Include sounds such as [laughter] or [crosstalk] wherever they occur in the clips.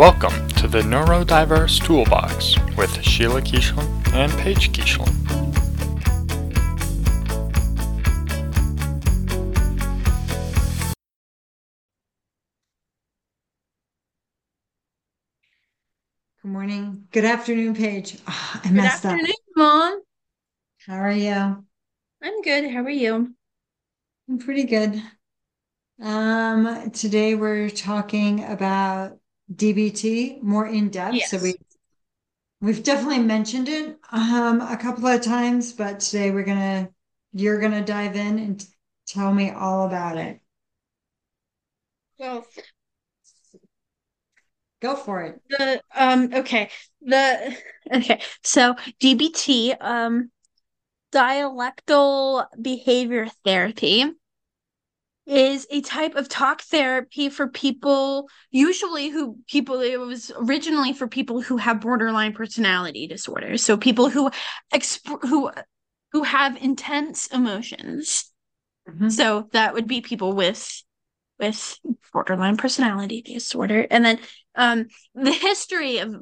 Welcome to the Neurodiverse Toolbox with Sheila Keeshlin and Paige Keeshlin. Good morning. Good afternoon, Paige. Oh, I Good messed up. afternoon, Mom. How are you? I'm good. How are you? I'm pretty good. Um, today we're talking about DBT more in depth. So we we've definitely mentioned it um a couple of times, but today we're gonna you're gonna dive in and tell me all about it. Well, Go for it. the um okay. The [laughs] okay. So DBT, um dialectical behavior therapy is a type of talk therapy for people usually who people it was originally for people who have borderline personality disorders. So people who exp who who have intense emotions. Mhm. So that would be people with with borderline personality disorder. And then um the history of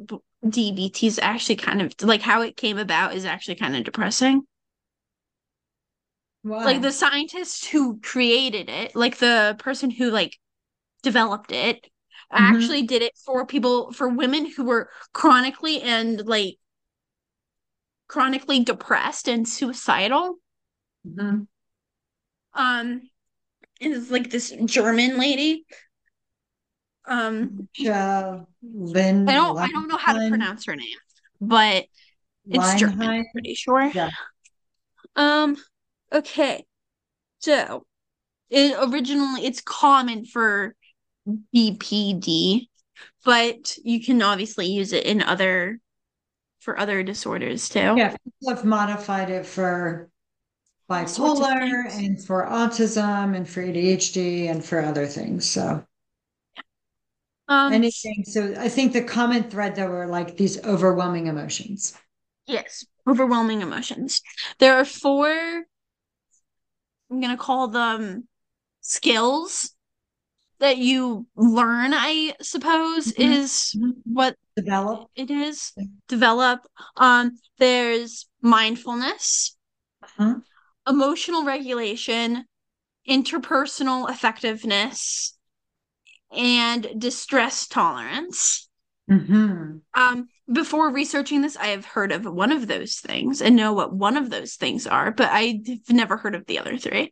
DBT is actually kind of like how it came about is actually kind of depressing. Like the scientists who created it, like the person who like developed it, Mhm. actually did it for people for women who were chronically and like chronically depressed and suicidal. Mhm. Um is like this German lady. Um Lynn I don't I don't know how to pronounce her name, but it's German, I'm pretty sure. Yeah. Um, okay. So it originally it's common for BPD, but you can obviously use it in other for other disorders too. Yeah, people have modified it for bipolar and for autism and for ADHD and for other things. So Um, anything. So I think the common thread though were like these overwhelming emotions. yes, overwhelming emotions. There are four, I'm gonna call them skills that you learn, I suppose, Mhm. is Mhm. what Develop. it is develop um there's mindfulness Uh-huh. emotional regulation interpersonal effectiveness and distress tolerance hmm um before researching this i have heard of one of those things and know what one of those things are but i've never heard of the other three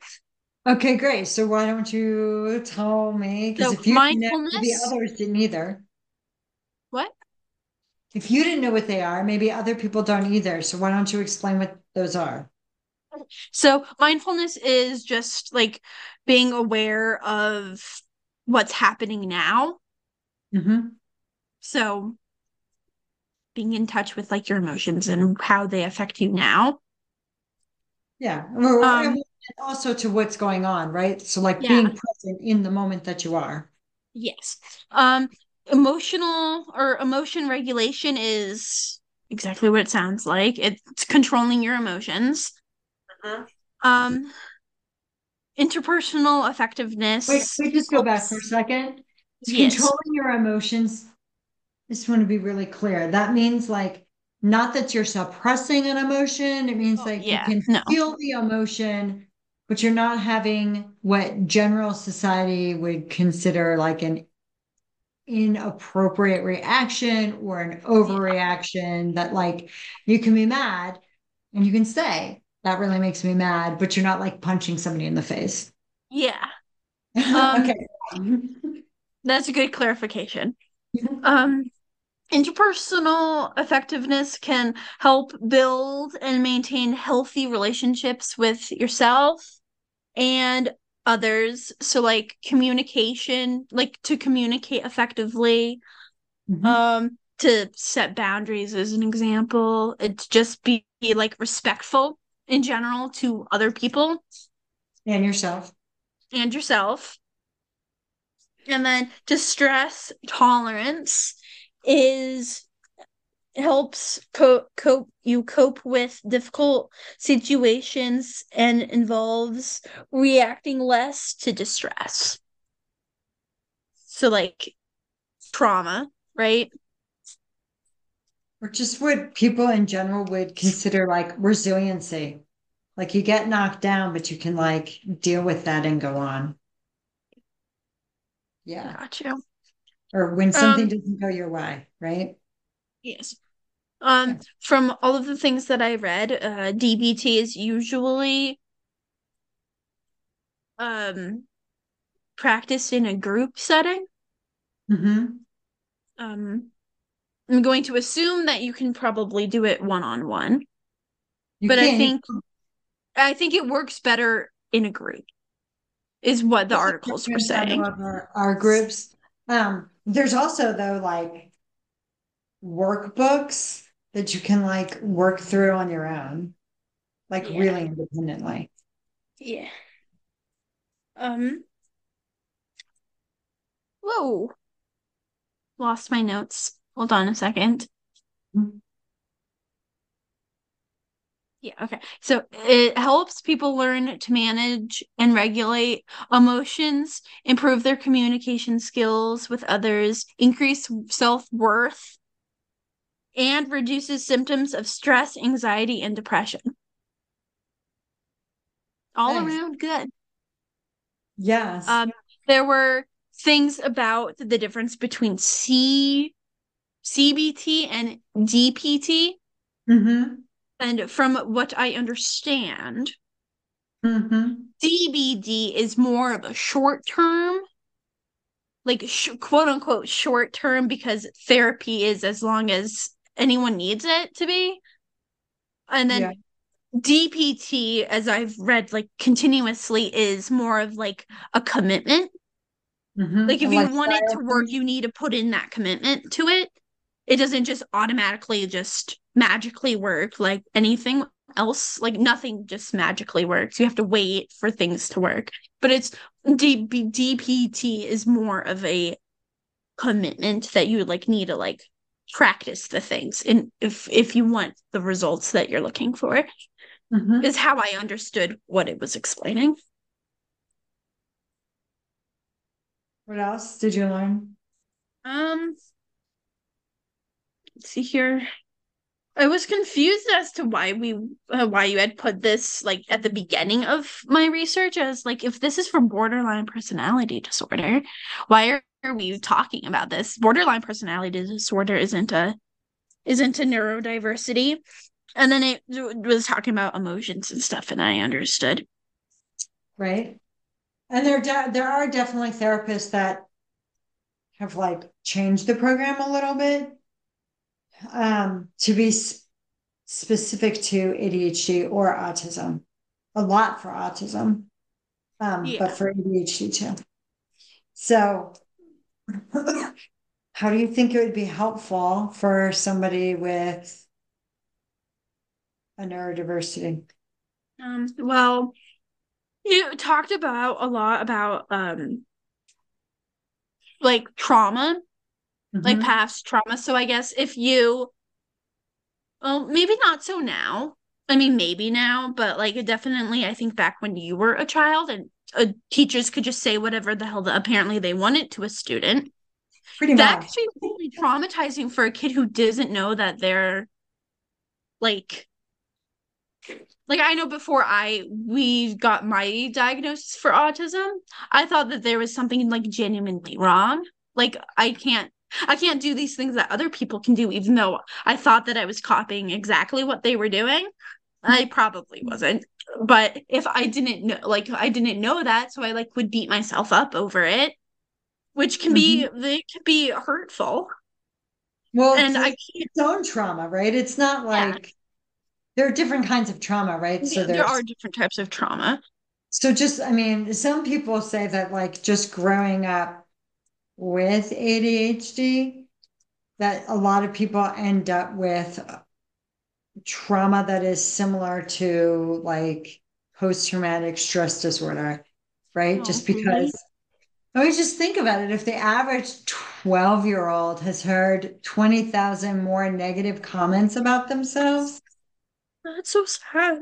Okay, great. So why don't you tell me? Because so if you didn't know, the others didn't either. what If you didn't know what they are, maybe other people don't either. So why don't you explain what those are? So mindfulness is just like being aware of what's happening now. hmm So being in touch with like your emotions and how they affect you now. Yeah. Um, also to what's going on, right? So like Yeah. being present in the moment that you are. Yes. Um emotional or emotion regulation is exactly what it sounds like. It's controlling your emotions. Um interpersonal effectiveness. Wait, we just go back for a second. It's Yes. Controlling your emotions. I just want to be really clear. That means like not that you're suppressing an emotion. It means Oh, like yeah, you can no. feel the emotion, but you're not having what general society would consider like an inappropriate reaction or an overreaction that like you can be mad and you can say that really makes me mad, but you're not like punching somebody in the face. Yeah. [laughs] Um, Okay. That's a good clarification. [laughs] Um, interpersonal effectiveness can help build and maintain healthy relationships with yourself and others. So, like communication, like to communicate effectively, Mhm. um, to set boundaries as an example. It's just be, be like respectful in general to other people And yourself. and yourself. And then distress tolerance is helps co- cope you cope with difficult situations and involves reacting less to distress. So like trauma right? Or just what people in general would consider like resiliency. Like you get knocked down, but you can like deal with that and go on. Yeah. Got you. Or when something Um, doesn't go your way, right? Yes. Um, Yeah. from all of the things that I read, uh, DBT is usually um practiced in a group setting. Mm-hmm. Um, I'm going to assume that you can probably do it one on one, but I think I think it works better in a group, is what the articles were saying. Our, our groups. Um, there's also though like workbooks that you can like work through on your own, like Yeah. really independently. Yeah. Um. Whoa. Lost my notes. Hold on a second. Mhm. Yeah, okay. So it helps people learn to manage and regulate emotions, improve their communication skills with others, increase self-worth, and reduces symptoms of stress, anxiety, and depression. All Nice. around good. Yes. Um, there were things about the difference between C, CBT and DBT. mm-hmm. And from what I understand, Mm-hmm. CBT is more of a short term, like sh- quote unquote short term, because therapy is as long as anyone needs it to be. And then Yeah. DBT, as I've read like continuously, is more of like a commitment. Mm-hmm. Like if you want it to work, you need to put in that commitment to it. It doesn't just automatically just magically work like anything else. Like nothing just magically works. You have to wait for things to work. But it's DB, DBT is more of a commitment that you like need to like practice the things and if if you want the results that you're looking for Mhm. is how I understood what it was explaining. What else did you learn? Um, let's see here. I was confused as to why we uh, why you had put this like at the beginning of my research as like if this is for borderline personality disorder, why are, are we talking about this? Borderline personality disorder isn't a isn't a neurodiversity. And then it was talking about emotions and stuff and I understood. Right. And there, de- there are definitely therapists that have like changed the program a little bit um, to be s- specific to ADHD or autism. A lot for autism, um, Yeah. but for ADHD too. So, [coughs] how do you think it would be helpful for somebody with a neurodiversity? Um, well, you talked about a lot about um like trauma, like Mhm. past trauma. So I guess if you well, maybe not so now. I mean, maybe now, but like definitely I think back when you were a child and uh, teachers could just say whatever the hell that apparently they wanted to a student. pretty That much. could be really traumatizing for a kid who doesn't know that they're like like I know before I we got my diagnosis for autism, I thought that there was something like genuinely wrong. Like I can't I can't do these things that other people can do even though I thought that I was copying exactly what they were doing. I mm-hmm. probably wasn't. But if I didn't know like I didn't know that, so I like would beat myself up over it, which can be mm-hmm. they can be hurtful. Well, And it's I like its own trauma, right? It's not Yeah. like there are different kinds of trauma, right? So there are different types of trauma. so just I mean, some people say that like just growing up with ADHD, that a lot of people end up with trauma that is similar to like post-traumatic stress disorder, right? Oh, just really? because I mean, just think about it. If the average 12 year old has heard 20,000 more negative comments about themselves, That's so sad.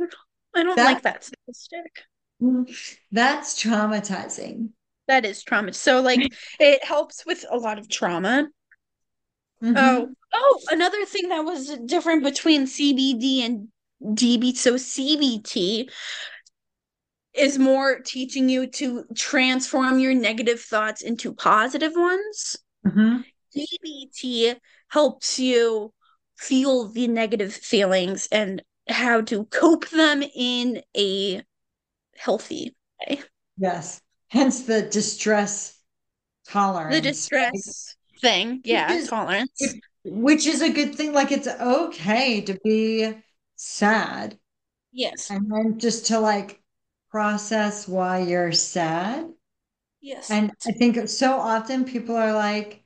I don't That- like that statistic. that's traumatizing. That is trauma. So like [laughs] it helps with a lot of trauma. Mhm. Oh, oh, another thing that was different between CBT and DB. So CBT is more teaching you to transform your negative thoughts into positive ones. Mhm. DBT helps you feel the negative feelings and how to cope them in a healthy way. Yes. Hence the distress tolerance. The distress thing, yeah, is- tolerance. Which, which is a good thing. Like it's okay to be sad Yes, and then just to like process why you're sad. yes, And I think so often people are like,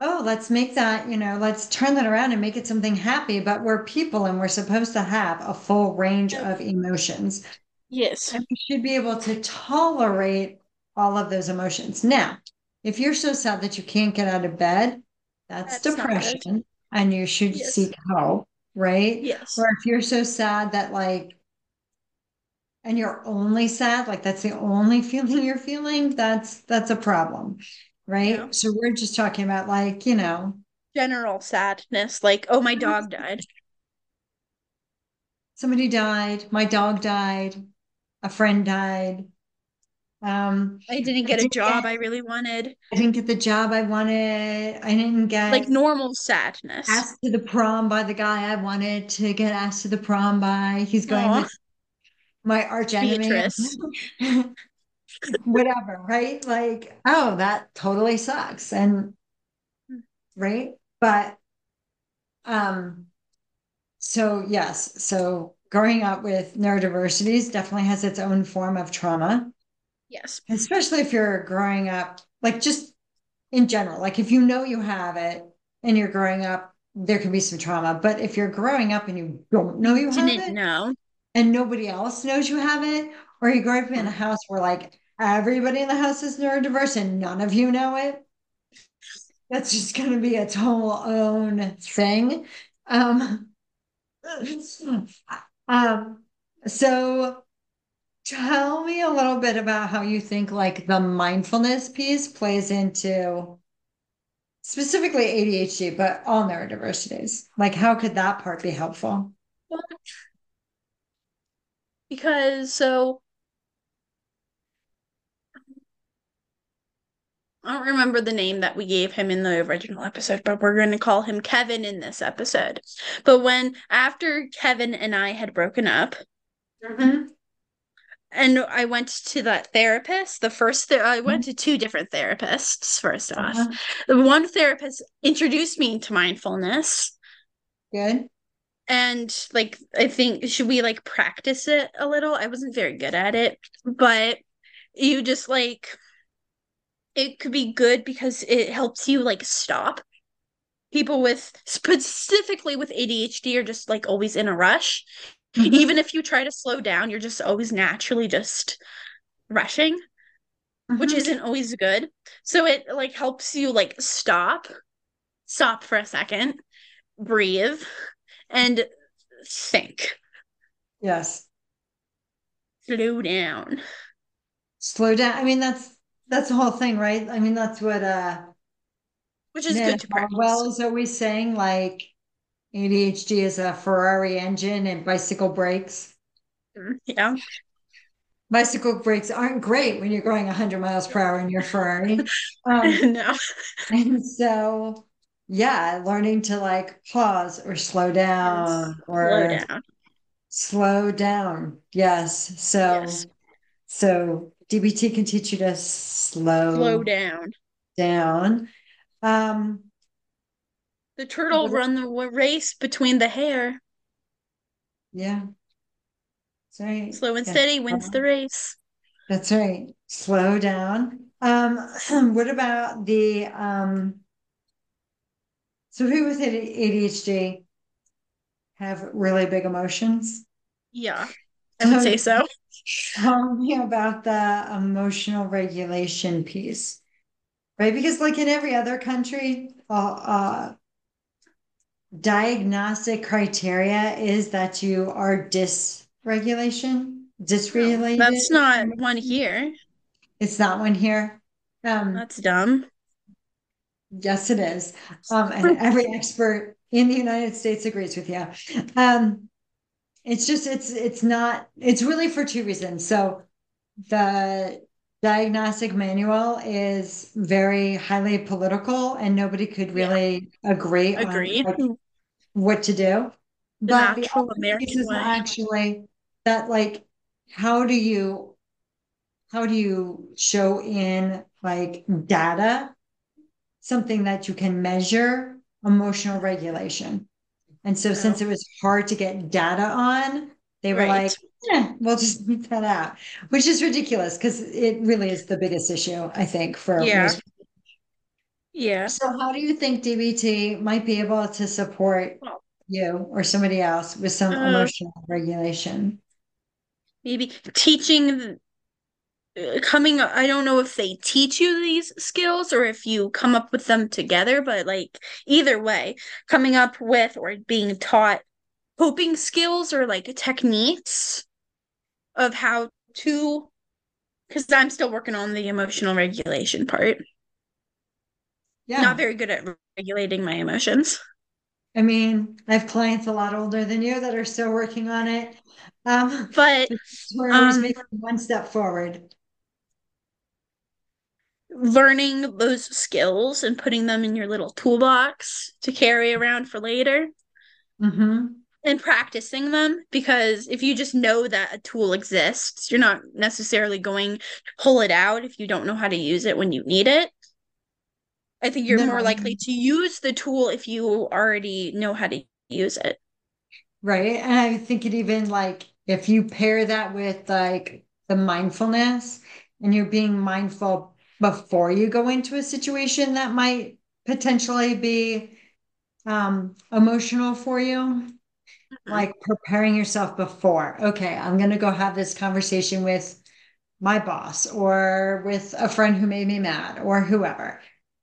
oh, let's make that, you know, let's turn that around and make it something happy. But we're people and we're supposed to have a full range of emotions. Yes, And we should be able to tolerate all of those emotions. Now, if you're so sad that you can't get out of bed, that's, That's depression and you should Yes. seek help, right? yes, Or if you're so sad that like, and you're only sad, like that's the only [laughs] feeling you're feeling, that's that's a problem, right? Yeah. So we're just talking about like, you know, general sadness, like, oh, my dog died. somebody died, my dog died, a friend died. Um, I didn't get a didn't job get- I really wanted. I didn't get the job I wanted. I didn't get Like normal sadness. asked to the prom by the guy I wanted to get asked to the prom by. He's going with my arch enemy. [laughs] Whatever, right? Like, oh, that totally sucks. And right. But um, so yes, so growing up with neurodiversities definitely has its own form of trauma Yes. especially if you're growing up, like just in general, like if you know you have it and you're growing up, there can be some trauma. But if you're growing up and you don't know you have Didn't it know. and nobody else knows you have it, or you grow up in a house where like everybody in the house is neurodiverse and none of you know it, that's just going to be its whole own thing. Um, [laughs] um, so Tell me a little bit about how you think like the mindfulness piece plays into specifically ADHD, but all neurodiversities. Like, how could that part be helpful? Because so I don't remember the name that we gave him in the original episode, but we're going to call him Kevin in this episode. But when after Kevin and I had broken up, Mhm. and I went to that therapist, the first th- I went to two different therapists first off. Uh-huh. The one therapist introduced me to mindfulness. Good. and like I think should we like practice it a little? I wasn't very good at it, but you just like it could be good because it helps you like stop. People with specifically with ADHD are just like always in a rush. Mhm. Even if you try to slow down, you're just always naturally just rushing, which Mhm. isn't always good. So it like helps you like stop, stop for a second, breathe, and think. Yes. Slow down. Slow down. I mean, that's that's the whole thing, right? I mean, that's what uh Which is good to practice. Hallowell is always saying, like ADHD is a Ferrari engine and bicycle brakes. Mm, Yeah. Bicycle brakes aren't great when you're going 100 miles per hour in your Ferrari. [laughs] Um, no. and so, yeah, learning to like pause or slow down or Slow down. slow down. Yes. So, Yes. so DBT can teach you to slow, Slow down. down. Um, The turtle run the race between the hare. yeah. That's right. Slow and Yeah. steady wins the race. That's right. Slow down. Um, [clears throat] what about the um so who with ADHD have really big emotions? Yeah. I [laughs] would say so. Tell me about the emotional regulation piece. Right? Because like in every other country, uh, uh diagnostic criteria is that you are dysregulation, dysregulated. That's not one here. It's not one here. Um, That's dumb. Yes, it is. Um, and [laughs] every expert in the United States agrees with you. Um, it's just, it's, it's not, it's really for two reasons. So the diagnostic manual is very highly political and nobody could really agree on like, what to do. The But the natural American is way. actually that like, how do you, how do you show in like data? Something that you can measure emotional regulation. And so since it was hard to get data on, they were Right. like, yeah, we'll just [laughs] leave that out, which is ridiculous because it really is the biggest issue, I think, for Yeah. most Yeah. so how do you think DBT might be able to support Well- you or somebody else with some Uh, emotional regulation? Maybe teaching coming I don't know if they teach you these skills or if you come up with them together, but like either way, coming up with or being taught coping skills or like techniques of how to because I'm still working on the emotional regulation part. Yeah, Not very good at regulating my emotions. I mean, I have clients a lot older than you that are still working on it. Um, But we're always Um, making one step forward. Learning those skills and putting them in your little toolbox to carry around for later hmm and practicing them because if you just know that a tool exists, you're not necessarily going to pull it out if you don't know how to use it when you need it. I think you're No. more likely to use the tool if you already know how to use it. Right. And I think it even like if you pair that with like the mindfulness and you're being mindful before you go into a situation that might potentially be um emotional for you, like preparing yourself before. Okay, I'm gonna go have this conversation with my boss or with a friend who made me mad or whoever.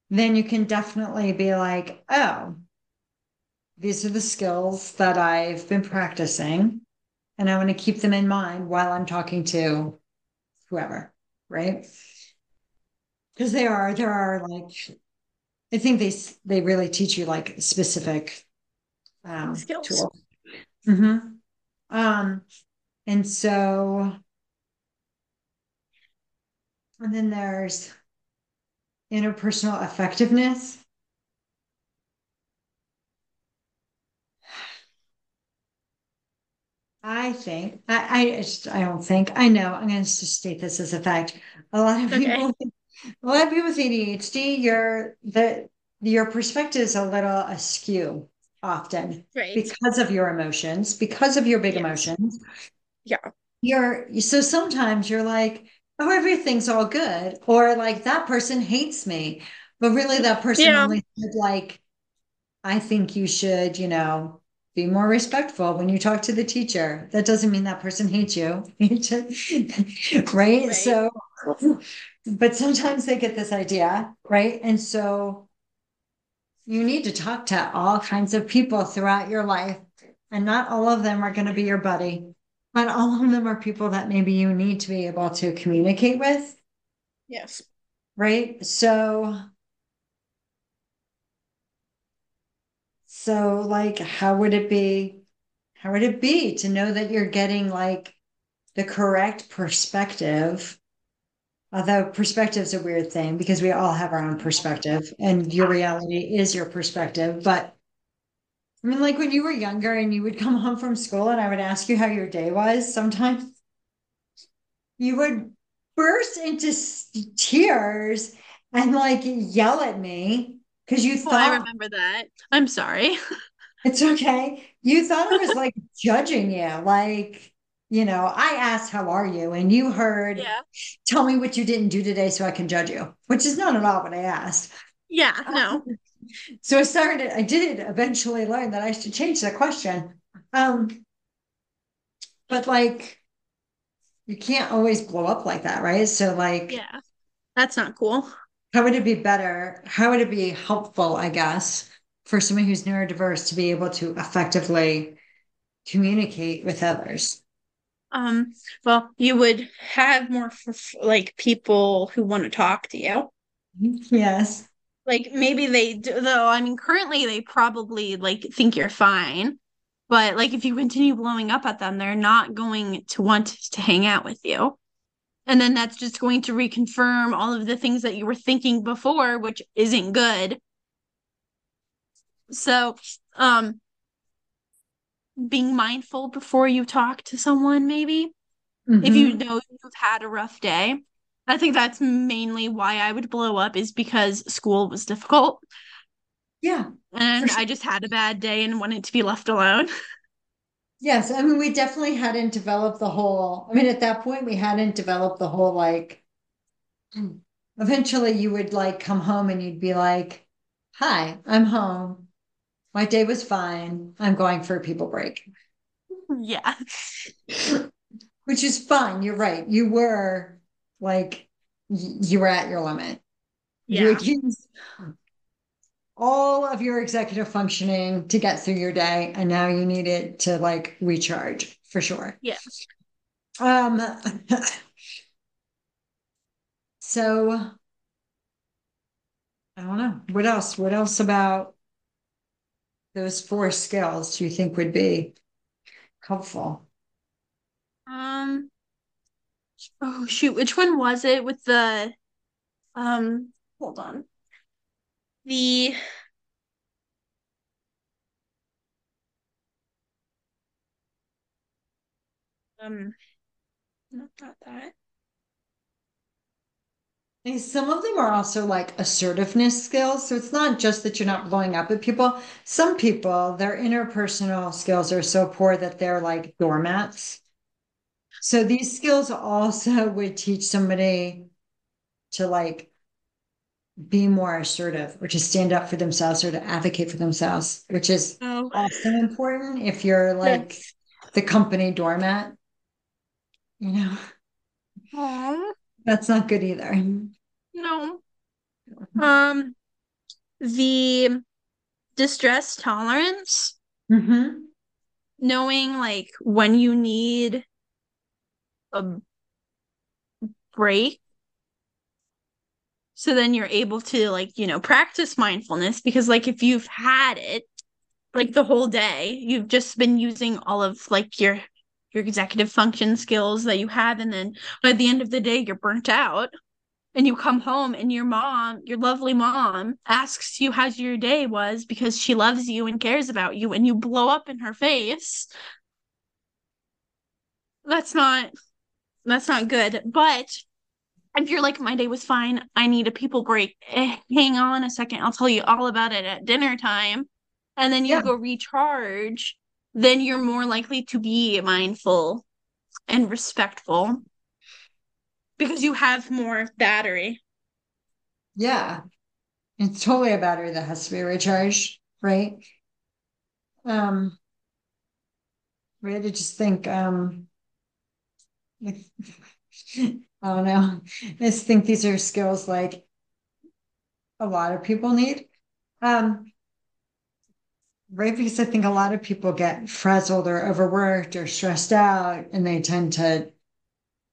Then you can definitely be like, oh, these are the skills that I've been practicing, and I want to keep them in mind while I'm talking to whoever, right? Because they are, there are like, I think they they really teach you like specific um, Skills. tools. hmm Um, and so, and then there's interpersonal effectiveness. I think, I, I just, I don't think, I know, I'm gonna just state this as a fact. A lot of Okay. people, a lot of people with ADHD, your, the, your perspective is a little askew often Right. because of your emotions, because of your big Yes. emotions. Yeah. You're, so sometimes you're like, oh, everything's all good, or like, that person hates me. But really, that person Yeah. only said like, I think you should, you know, be more respectful when you talk to the teacher. That doesn't mean that person hates you. [laughs] right? Right. So, but sometimes they get this idea, right? And so you need to talk to all kinds of people throughout your life, and not all of them are going to be your buddy. But all of them are people that maybe you need to be able to communicate with, Yes. right? So, so like, how would it be? How would it be to know that you're getting like the correct perspective? Although perspective's a weird thing because we all have our own perspective and your reality is your perspective. But I mean, like when you were younger and you would come home from school and I would ask you how your day was, sometimes you would burst into tears and like yell at me because you Oh, I remember that. I'm sorry. [laughs] it's okay. You thought I was like judging you. Like, you know, I asked, How are you? And you heard, Yeah. Tell me what you didn't do today so I can judge you, which is not at all what I asked. Yeah. No. [laughs] So I started, I did eventually learn that I should change the question. Um, but like, you can't always blow up like that, right? So, like, Yeah. That's not cool. how would it be better? How would it be helpful, I guess, for someone who's neurodiverse to be able to effectively communicate with others? Um, well, you would have more like people who want to talk to you. Yes. like maybe they do though i mean currently they probably like think you're fine but like if you continue blowing up at them they're not going to want to hang out with you and then that's just going to reconfirm all of the things that you were thinking before which isn't good so um being mindful before you talk to someone maybe mm-hmm. if you know you've had a rough day I think that's mainly why I would blow up is because school was difficult. Yeah. And sure. I just had a bad day and wanted to be left alone. [laughs] Yes. I mean, we definitely hadn't developed the whole, I mean, at that point, we hadn't developed the whole like, eventually you would like come home and you'd be like, hi, I'm home. My day was fine. I'm going for a people break. Yeah. [laughs] Which is fine. You're right. You were like you were at your limit. Yeah. You use all of your executive functioning to get through your day, and now you need it to like recharge for sure. Yeah. Um. [laughs] so I don't know what else. What else about those four skills do you think would be helpful? Um Oh shoot, which one was it with the um hold on. The um not that that. And some of them are also like assertiveness skills. So it's not just that you're not blowing up at people. Some people, their interpersonal skills are so poor that they're like doormats. So these skills also [laughs] would teach somebody to like be more assertive or to stand up for themselves or to advocate for themselves, which is oh. also important if you're like yes. the company doormat. You know, Aww. That's not good either. No. Um, the distress tolerance, mm-hmm. knowing like when you need a break so then you're able to like you know practice mindfulness because like if you've had it like the whole day you've just been using all of like your your executive function skills that you have and then by the end of the day you're burnt out and you come home and your mom your lovely mom asks you how your day was because she loves you and cares about you and you blow up in her face that's not that's not good. But if you're like, my day was fine, I need a people break, eh, hang on a second, I'll tell you all about it at dinner time. And then you yeah. go recharge, then you're more likely to be mindful and respectful because you have more battery. Yeah. It's totally a battery that has to be recharged, right? Um. I just think um [laughs] I don't know. I just think these are skills like a lot of people need. Um, right? Because I think a lot of people get frazzled or overworked or stressed out, and they tend to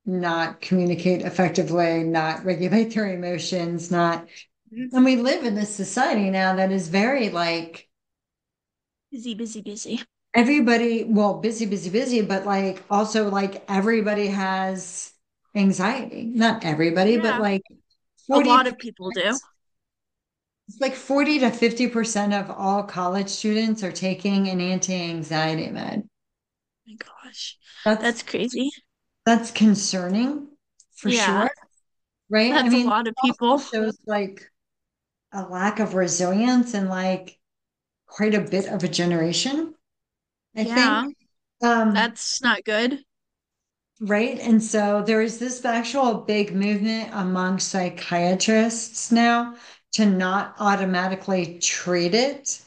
not communicate effectively, not regulate their emotions, not. Mm-hmm. And we live in this society now that is very like busy, busy, busy everybody well busy busy busy but like also like everybody has anxiety not everybody yeah. but like a lot of people do it's like 40 to 50 percent of all college students are taking an anti-anxiety med oh my gosh that's, that's crazy that's concerning for yeah. sure right that's I mean, a lot of people shows like a lack of resilience and like quite a bit of a generation I yeah, think. Um, that's not good. Right. And so there is this actual big movement among psychiatrists now to not automatically treat it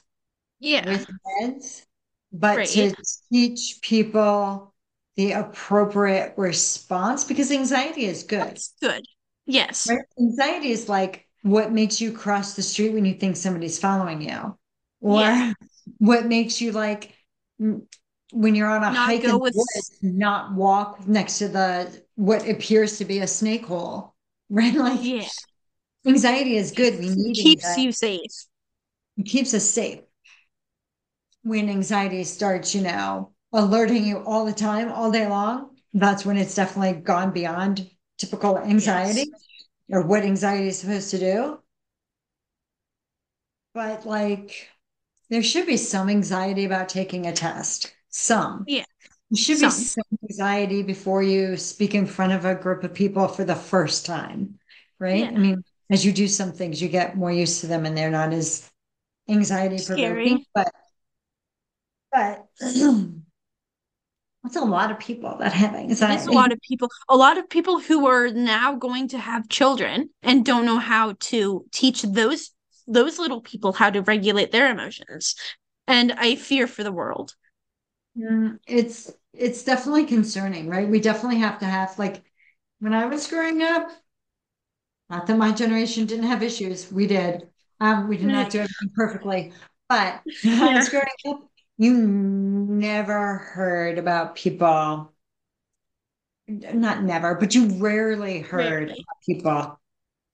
yeah. with meds, but right. to teach people the appropriate response because anxiety is good. That's good. Yes. Right? Anxiety is like what makes you cross the street when you think somebody's following you, or yeah. [laughs] what makes you like when you're on a not hike in with... woods, not walk next to the what appears to be a snake hole, [laughs] right? Like, yeah, anxiety is good. We need keeps anxiety. you safe. It keeps us safe. When anxiety starts, you know, alerting you all the time, all day long, that's when it's definitely gone beyond typical anxiety Yes. or what anxiety is supposed to do. But like, there should be some anxiety about taking a test. Some. Yeah. There should be Some. some anxiety before you speak in front of a group of people for the first time, right? Yeah. I mean, as you do some things, you get more used to them and they're not as anxiety provoking, but but [clears throat] that's a lot of people that have anxiety. There's a lot of people, a lot of people who are now going to have children and don't know how to teach those those little people how to regulate their emotions. And I fear for the world. Mm, It's it's definitely concerning, right? We definitely have to have like when I was growing up, not that my generation didn't have issues, we did. Um, we did not do everything perfectly, but [laughs] when I was growing up, you never heard about people, not never, but you rarely heard people,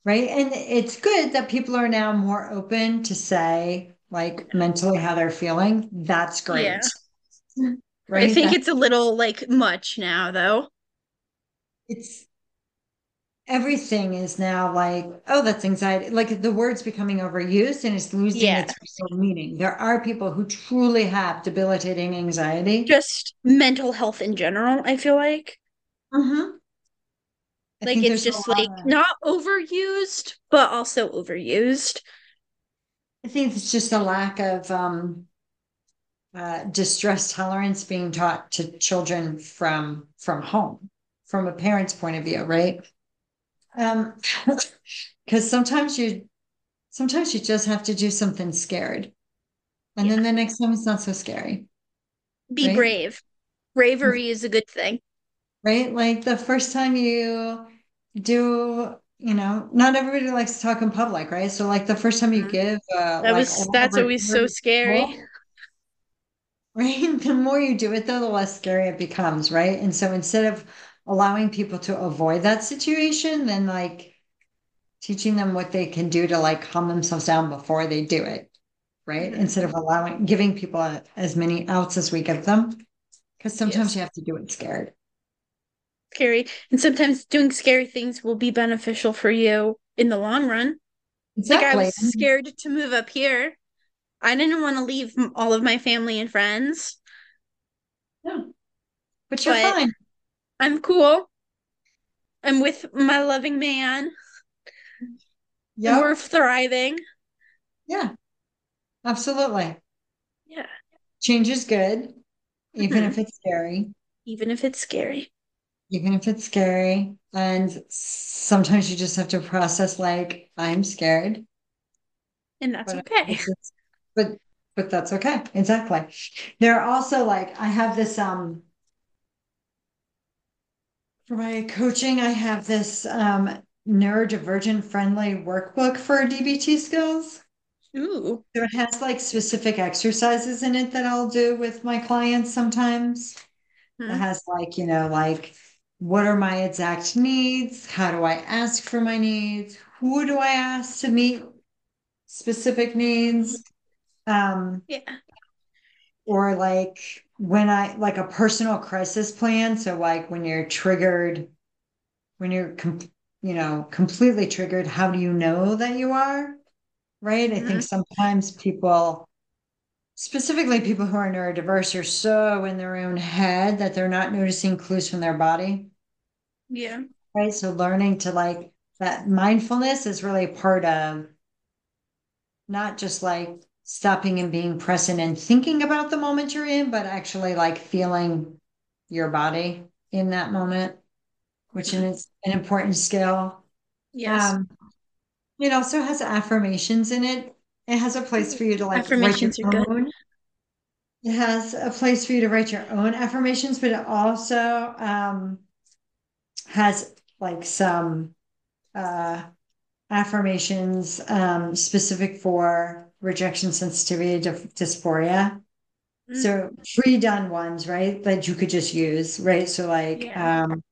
right? And it's good that people are now more open to say like mentally how they're feeling. That's great. Yeah. Right? I think That- it's a little like much now though. it's everything is now like, oh, that's anxiety. Like the word's becoming overused and it's losing Yeah. its real meaning. There are people who truly have debilitating anxiety. Just mental health in general, I feel like. Mhm. I Like it's just like of- not overused, but also overused. I think it's just a lack of um uh distress tolerance being taught to children from from home, from a parent's point of view, right? Um, [laughs] because sometimes you sometimes you just have to do something scared. And then the next time it's not so scary, Be Right. brave. Bravery is a good thing. right? Like the first time you do, you know, not everybody likes to talk in public, right? So like the first time you Mhm. give uh That was oral that's always so scary. [laughs] right? The more you do it, though, the less scary it becomes, right? And so instead of allowing people to avoid that situation, then like teaching them what they can do to like calm themselves down before they do it, right? Mhm. Instead of allowing giving people as many outs as we give them, because sometimes Yes. you have to do it scared. Scary. And sometimes doing scary things will be beneficial for you in the long run. It's like I was scared to move up here. I didn't want to leave all of my family and friends. Yeah. But you're But- fine. I'm cool. I'm with my loving man. Yeah. we're thriving. Yeah. Absolutely. Yeah. Change is good, even Mhm. if it's scary. Even if it's scary. even if it's scary. And sometimes you just have to process like, I'm scared. And that's But okay. But but that's okay. Exactly. There are also like I have this um for my coaching, I have this um neurodivergent friendly workbook for DBT skills. Ooh. So it has like specific exercises in it that I'll do with my clients sometimes. It Hmm. has like, you know, like what are my exact needs? How do I ask for my needs? Who do I ask to meet specific needs? Um, Yeah. or like when I like a personal crisis plan. So like when you're triggered, when you're com you know, completely triggered, how do you know that you are? Right? I think mm-hmm. sometimes people specifically people who are neurodiverse are so in their own head that they're not noticing clues from their body. Yeah. Right. So learning to like that mindfulness is really part of not just like stopping and being present and thinking about the moment you're in, but actually like feeling your body in that moment, which is an important skill. Yes. Um, it also has affirmations in it. It has a place for you to like write your Affirmations are good. own. It has a place for you to write your own affirmations, but it also um has like some uh affirmations um specific for rejection sensitivity to dysphoria. Mm. So pre-done ones, right? That you could just use, right? So like Yeah. um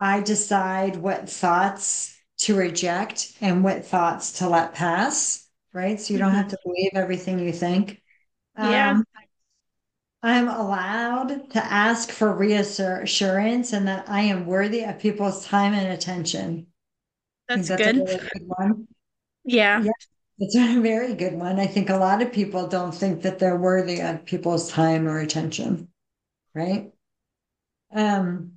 I decide what thoughts to reject and what thoughts to let pass, right? So you don't have to believe everything you think. Yeah. Um, I'm allowed to ask for reassurance and that I am worthy of people's time and attention. That's a good. really good one. Yeah. Yeah. It's a very good one. I think a lot of people don't think that they're worthy of people's time or attention, right? Um,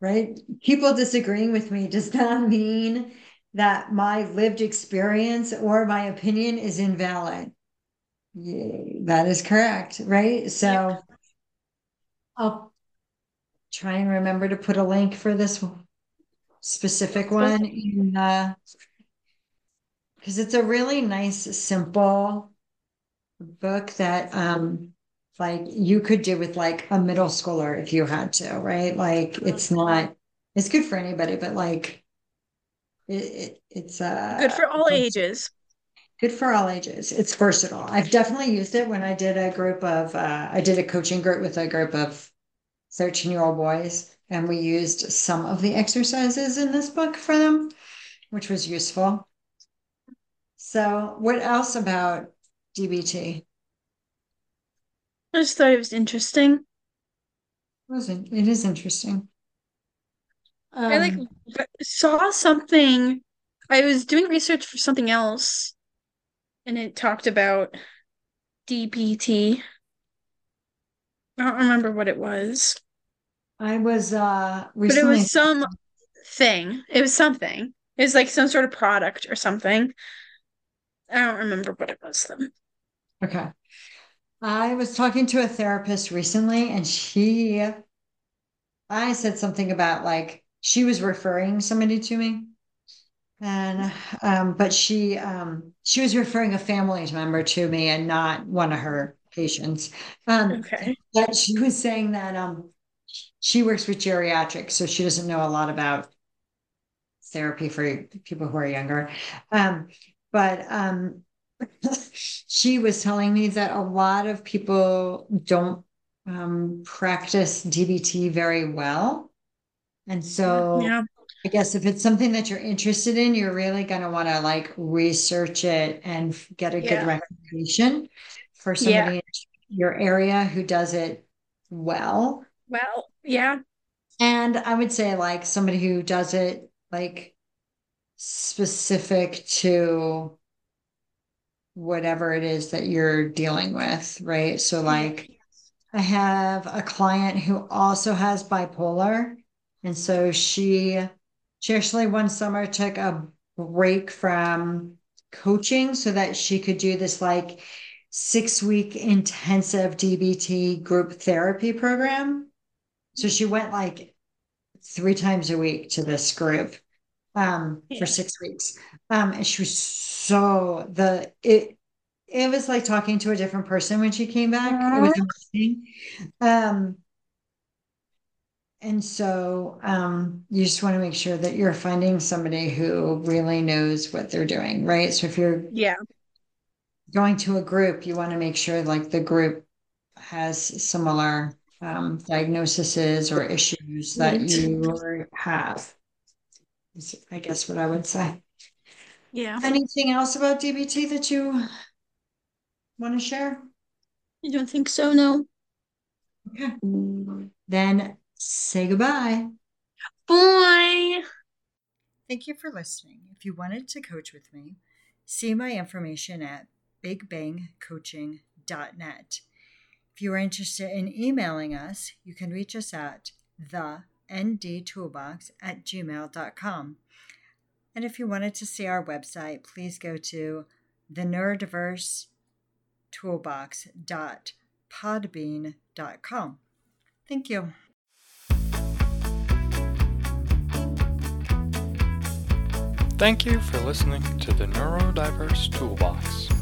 right? People disagreeing with me does not mean that my lived experience or my opinion is invalid. Yeah, that is correct, right? So I'll try and remember to put a link for this specific one in uh because it's a really nice, simple book that um like you could do with like a middle schooler if you had to, right? Like it's not it's good for anybody, but like it, it it's uh Good for all ages. good for all ages. It's versatile. I've definitely used it when I did a group of uh I did a coaching group with a group of 13 year old boys and we used some of the exercises in this book for them, which was useful. So, what else about DBT? I just thought it was interesting. Wasn't it is interesting. I like Um, saw something. I was doing research for something else, and it talked about DBT. I don't remember what it was, I was uh but it was some thing. It was something. It was like some sort of product or something. I don't remember what it was though. okay. I was talking to a therapist recently and she I said something about like she was referring somebody to me. And um, but she um she was referring a family member to me and not one of her patients. Um, Okay. but she was saying that um she works with geriatrics, so she doesn't know a lot about therapy for people who are younger. Um, but um [laughs] she was telling me that a lot of people don't um practice DBT very well. And so Yeah. I guess if it's something that you're interested in, you're really going to want to like research it and get a good Yeah. recommendation for somebody in your area who does it well. Well, yeah. And I would say like somebody who does it like specific to whatever it is that you're dealing with, right? So mm-hmm. like I have a client who also has bipolar. And so she she actually one summer took a break from coaching so that she could do this like six week intensive DBT group therapy program. So she went like three times a week to this group um Yeah. for six weeks. Um and she was so the it it was like talking to a different person when she came back. It was amazing. Um and so um, you just want to make sure that you're finding somebody who really knows what they're doing, right? So if you're Yeah. going to a group, you want to make sure like the group has similar um, diagnoses or issues that you have. Is, I guess what I would say. Yeah. Anything else about DBT that you want to share? I don't think so, no. Okay. Then say goodbye. Bye. Thank you for listening. If you wanted to coach with me, see my information at bigbangcoaching.net. If you are interested in emailing us, you can reach us at the ndtoolbox at gmail.com. And if you wanted to see our website, please go to the neurodiverse toolbox.podbean.com. Thank you. Thank you for listening to the Neurodiverse Toolbox.